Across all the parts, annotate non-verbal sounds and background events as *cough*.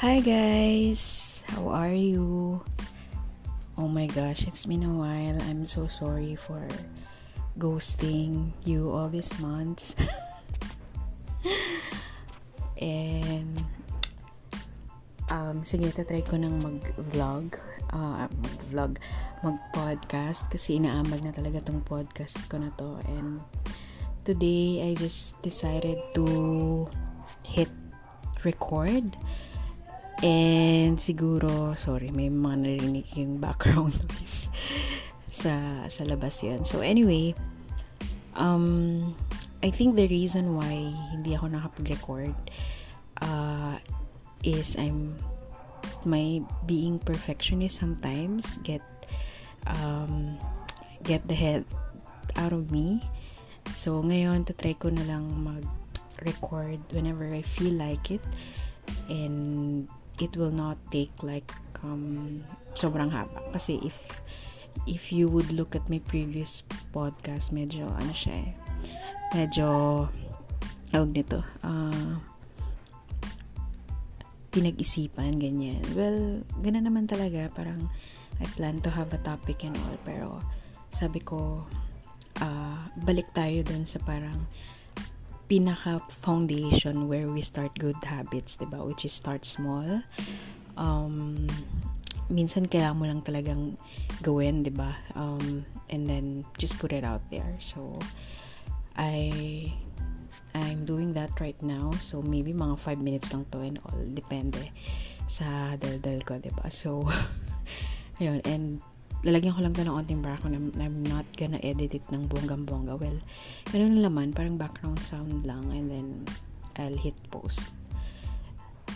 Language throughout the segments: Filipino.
Hi guys! How are you? Oh my gosh, it's been a while. I'm so sorry for ghosting you all these months. *laughs* And um, sige, tatry ko nang mag-vlog. Uh, mag-vlog. Mag-podcast. Kasi inaamag na talaga tong podcast ko na to. And today, I just decided to hit record. And siguro, sorry, may mga narinig yung background *laughs* noise sa, sa labas yan. So anyway, um, I think the reason why hindi ako nakapag-record uh, is I'm my being perfectionist sometimes get um, get the head out of me. So ngayon try ko na lang mag-record whenever I feel like it and it will not take like um, sobrang haba. Kasi if if you would look at my previous podcast medyo ano siya eh medyo tawag nito uh, pinag-isipan ganyan. Well gana naman talaga parang I plan to have a topic and all pero sabi ko uh, balik tayo dun sa parang pinaka foundation where we start good habits, 'di ba? Which is start small. Um minsan kailangan mo lang talagang gawin, 'di ba? Um and then just put it out there. So I I'm doing that right now. So, maybe mga 5 minutes lang to and all. Depende sa daldal ko, ba diba? So, *laughs* ayun. And, lalagyan ko lang to ng onting background. I'm, I'm not gonna edit it ng bonggang-bongga. Well, ganun naman. Parang background sound lang. And then, I'll hit post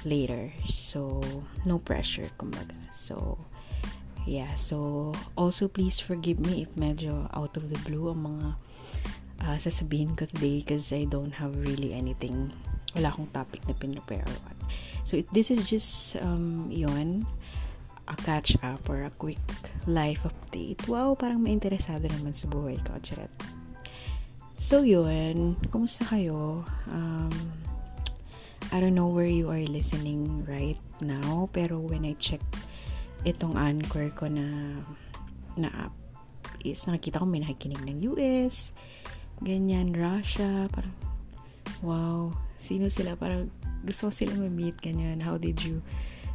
later. So, no pressure, kumbaga. So, yeah. So, also please forgive me if medyo out of the blue ang mga uh, sasabihin ko today because I don't have really anything wala akong topic na pinrepare or what. So, it, this is just, um, yon a catch up or a quick life update. Wow, parang may interesado naman sa buhay ko. Charet. So, yun. Kumusta kayo? Um, I don't know where you are listening right now, pero when I check itong anchor ko na na app is nakita ko may nakikinig ng US, ganyan, Russia, parang, wow, sino sila, parang gusto sila ma-meet, ganyan, how did you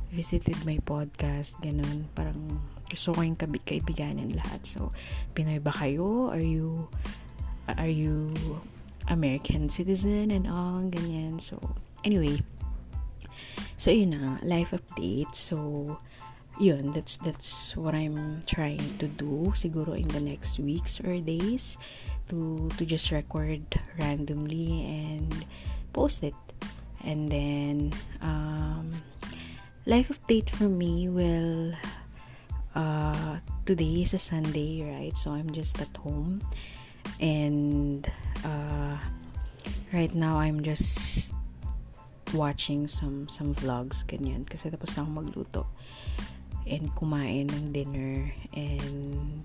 visited my podcast, ganun, parang gusto ko yung kaibiganin lahat. So, Pinoy ba kayo? Are you, are you American citizen and all, ganyan. So, anyway, so yun na, life update. So, yun, that's, that's what I'm trying to do, siguro in the next weeks or days to to just record randomly and post it and then um, life update for me will uh, today is a Sunday right? So I'm just at home. And uh, right now I'm just watching some some vlogs ganyan. Kasi tapos na ako magluto and kumain ng dinner. And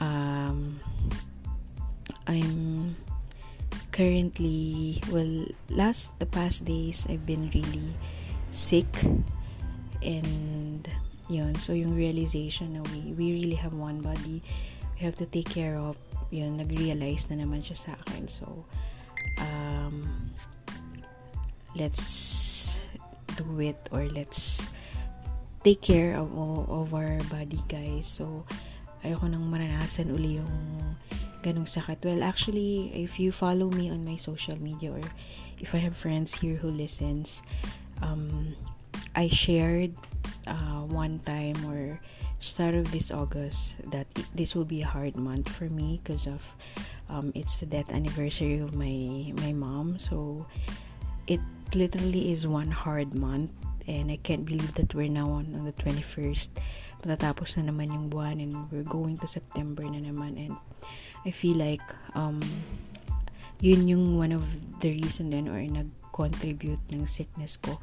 um, I'm currently well last the past days I've been really sick and yun so yung realization na we we really have one body we have to take care of yun nag-realize na naman siya sa akin so um let's do it or let's take care of, of our body guys so ayoko nang maranasan uli yung ganong sakit. Well, actually, if you follow me on my social media or if I have friends here who listens, um, I shared uh, one time or start of this August that it, this will be a hard month for me because of um, it's the death anniversary of my my mom. So it literally is one hard month and I can't believe that we're now on, on the 21st. Matatapos na naman yung buwan and we're going to September na naman and I feel like um, yun yung one of the reason then or nag-contribute ng sickness ko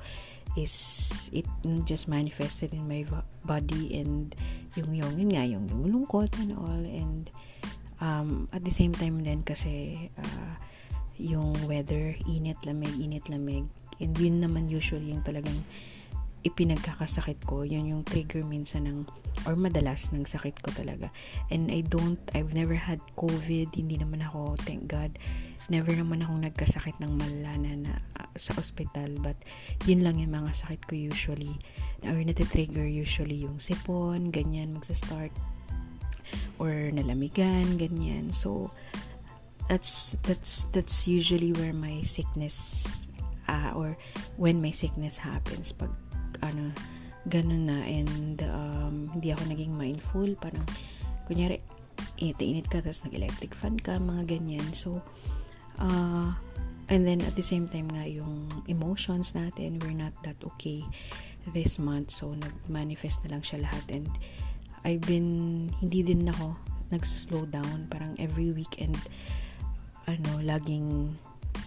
is it just manifested in my body and yung yung yun nga yung, lungkot and all. And um, at the same time then kasi uh, yung weather init lamig init lamig. And yun naman usually yung talagang ipinagkakasakit ko, yun yung trigger minsan ng, or madalas ng sakit ko talaga. And I don't, I've never had COVID, hindi naman ako, thank God, never naman akong nagkasakit ng malala na uh, sa ospital, but yun lang yung mga sakit ko usually, or natitrigger usually yung sipon, ganyan, magsa-start, or nalamigan, ganyan. So, that's, that's, that's usually where my sickness, uh, or when my sickness happens, pag ano, ganun na. And um, hindi ako naging mindful. Parang kunyari init-init ka tapos nag-electric fan ka mga ganyan. So uh, and then at the same time nga yung emotions natin we're not that okay this month. So nag-manifest na lang siya lahat. And I've been hindi din ako nag-slow down. Parang every weekend ano laging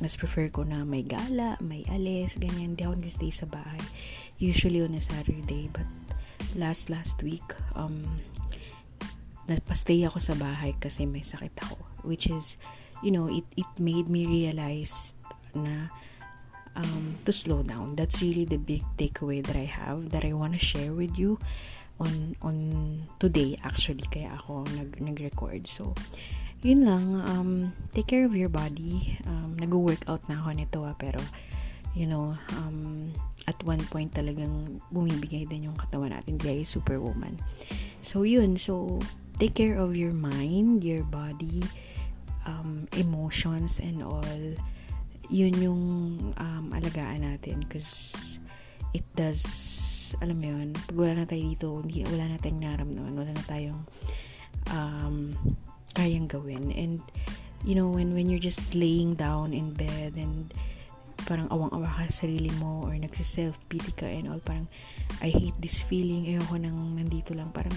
mas prefer ko na may gala, may alis, ganyan. Hindi ako nag-stay sa bahay. Usually on a Saturday. But last, last week, um, napastay ako sa bahay kasi may sakit ako. Which is, you know, it, it made me realize na um, to slow down. That's really the big takeaway that I have that I want to share with you on on today actually kaya ako nag nag-record. So yun lang, um, take care of your body. Um, nag-workout na ako nito ah, pero, you know, um, at one point talagang bumibigay din yung katawan natin. Di ay superwoman. So, yun. So, take care of your mind, your body, um, emotions, and all. Yun yung um, alagaan natin because it does, alam mo yun, pag wala na tayo dito, hindi, wala na tayong naramdaman, wala na tayong um, kayang gawin. And, you know, when, when you're just laying down in bed and parang awang-awa ka sa sarili mo or nagsiself-pity ka and all, parang, I hate this feeling, ayoko nang nandito lang, parang,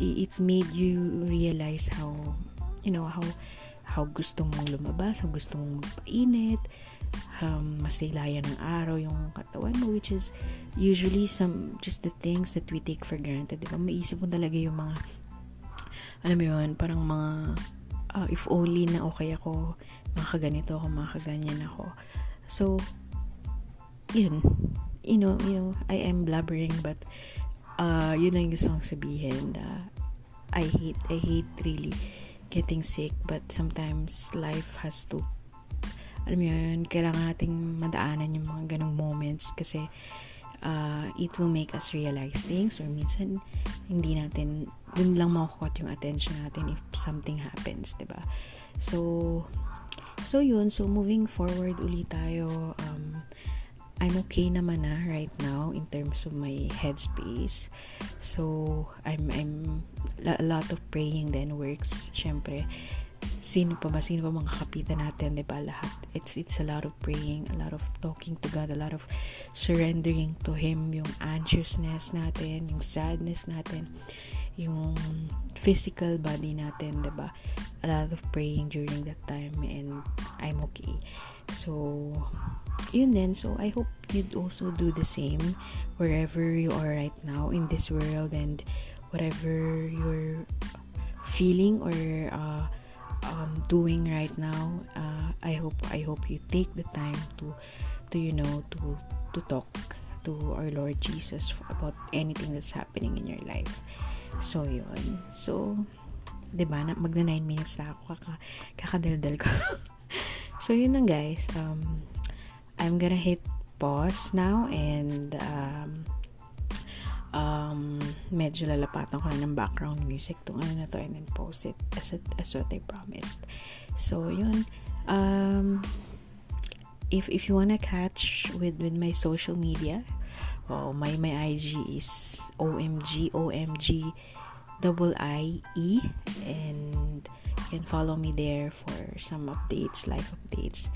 it made you realize how, you know, how, how gusto mong lumabas, how gusto mong magpainit, um, masilayan ng araw yung katawan mo, which is usually some, just the things that we take for granted, diba? Maisip mo talaga yung mga alam mo yun, parang mga, uh, if only na okay ako, makakaganito ako, makakaganyan ako. So, yun. You know, you know, I am blabbering, but, uh, yun lang gusto kong sabihin. Uh, I hate, I hate really getting sick, but sometimes life has to, alam mo yun, kailangan nating madaanan yung mga ganong moments kasi, uh, it will make us realize things or minsan hindi natin dun lang makukot yung attention natin if something happens, 'di ba? So so yun, so moving forward ulit tayo um I'm okay naman na right now in terms of my headspace. So, I'm, I'm, a lot of praying then works. Syempre, sino pa ba, sino pa mga kapitan natin, di ba, lahat. It's, it's a lot of praying, a lot of talking to God, a lot of surrendering to Him, yung anxiousness natin, yung sadness natin, yung physical body natin, di ba? A lot of praying during that time and I'm okay. So, yun din. So, I hope you'd also do the same wherever you are right now in this world and whatever you're feeling or uh, um, doing right now uh, I hope I hope you take the time to to you know to to talk to our Lord Jesus about anything that's happening in your life. So yun. So 'di ba na magna 9 minutes na ako kaka kakadaldal ko. *laughs* So yun lang guys. Um I'm gonna hit pause now and um um, medyo lalapatan ko na ng background music tong ano na to and then post it as, it, as what I promised. So, yun. Um, if, if you wanna catch with, with my social media, well, my, my IG is OMG, OMG, double I E, and you can follow me there for some updates, live updates,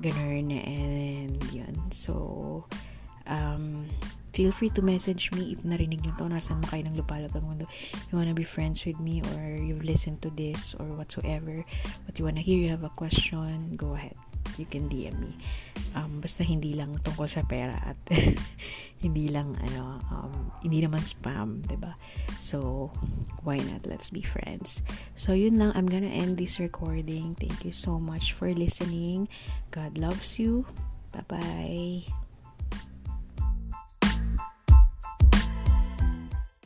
ganun, and yun. So, um, feel free to message me if narinig nyo to, nasan mo kayo ng lupalop ng mundo. You wanna be friends with me or you've listened to this or whatsoever, what you wanna hear, you have a question, go ahead. You can DM me. Um, basta hindi lang tungkol sa pera at *laughs* hindi lang, ano, um, hindi naman spam, ba diba? So, why not? Let's be friends. So, yun lang. I'm gonna end this recording. Thank you so much for listening. God loves you. Bye-bye.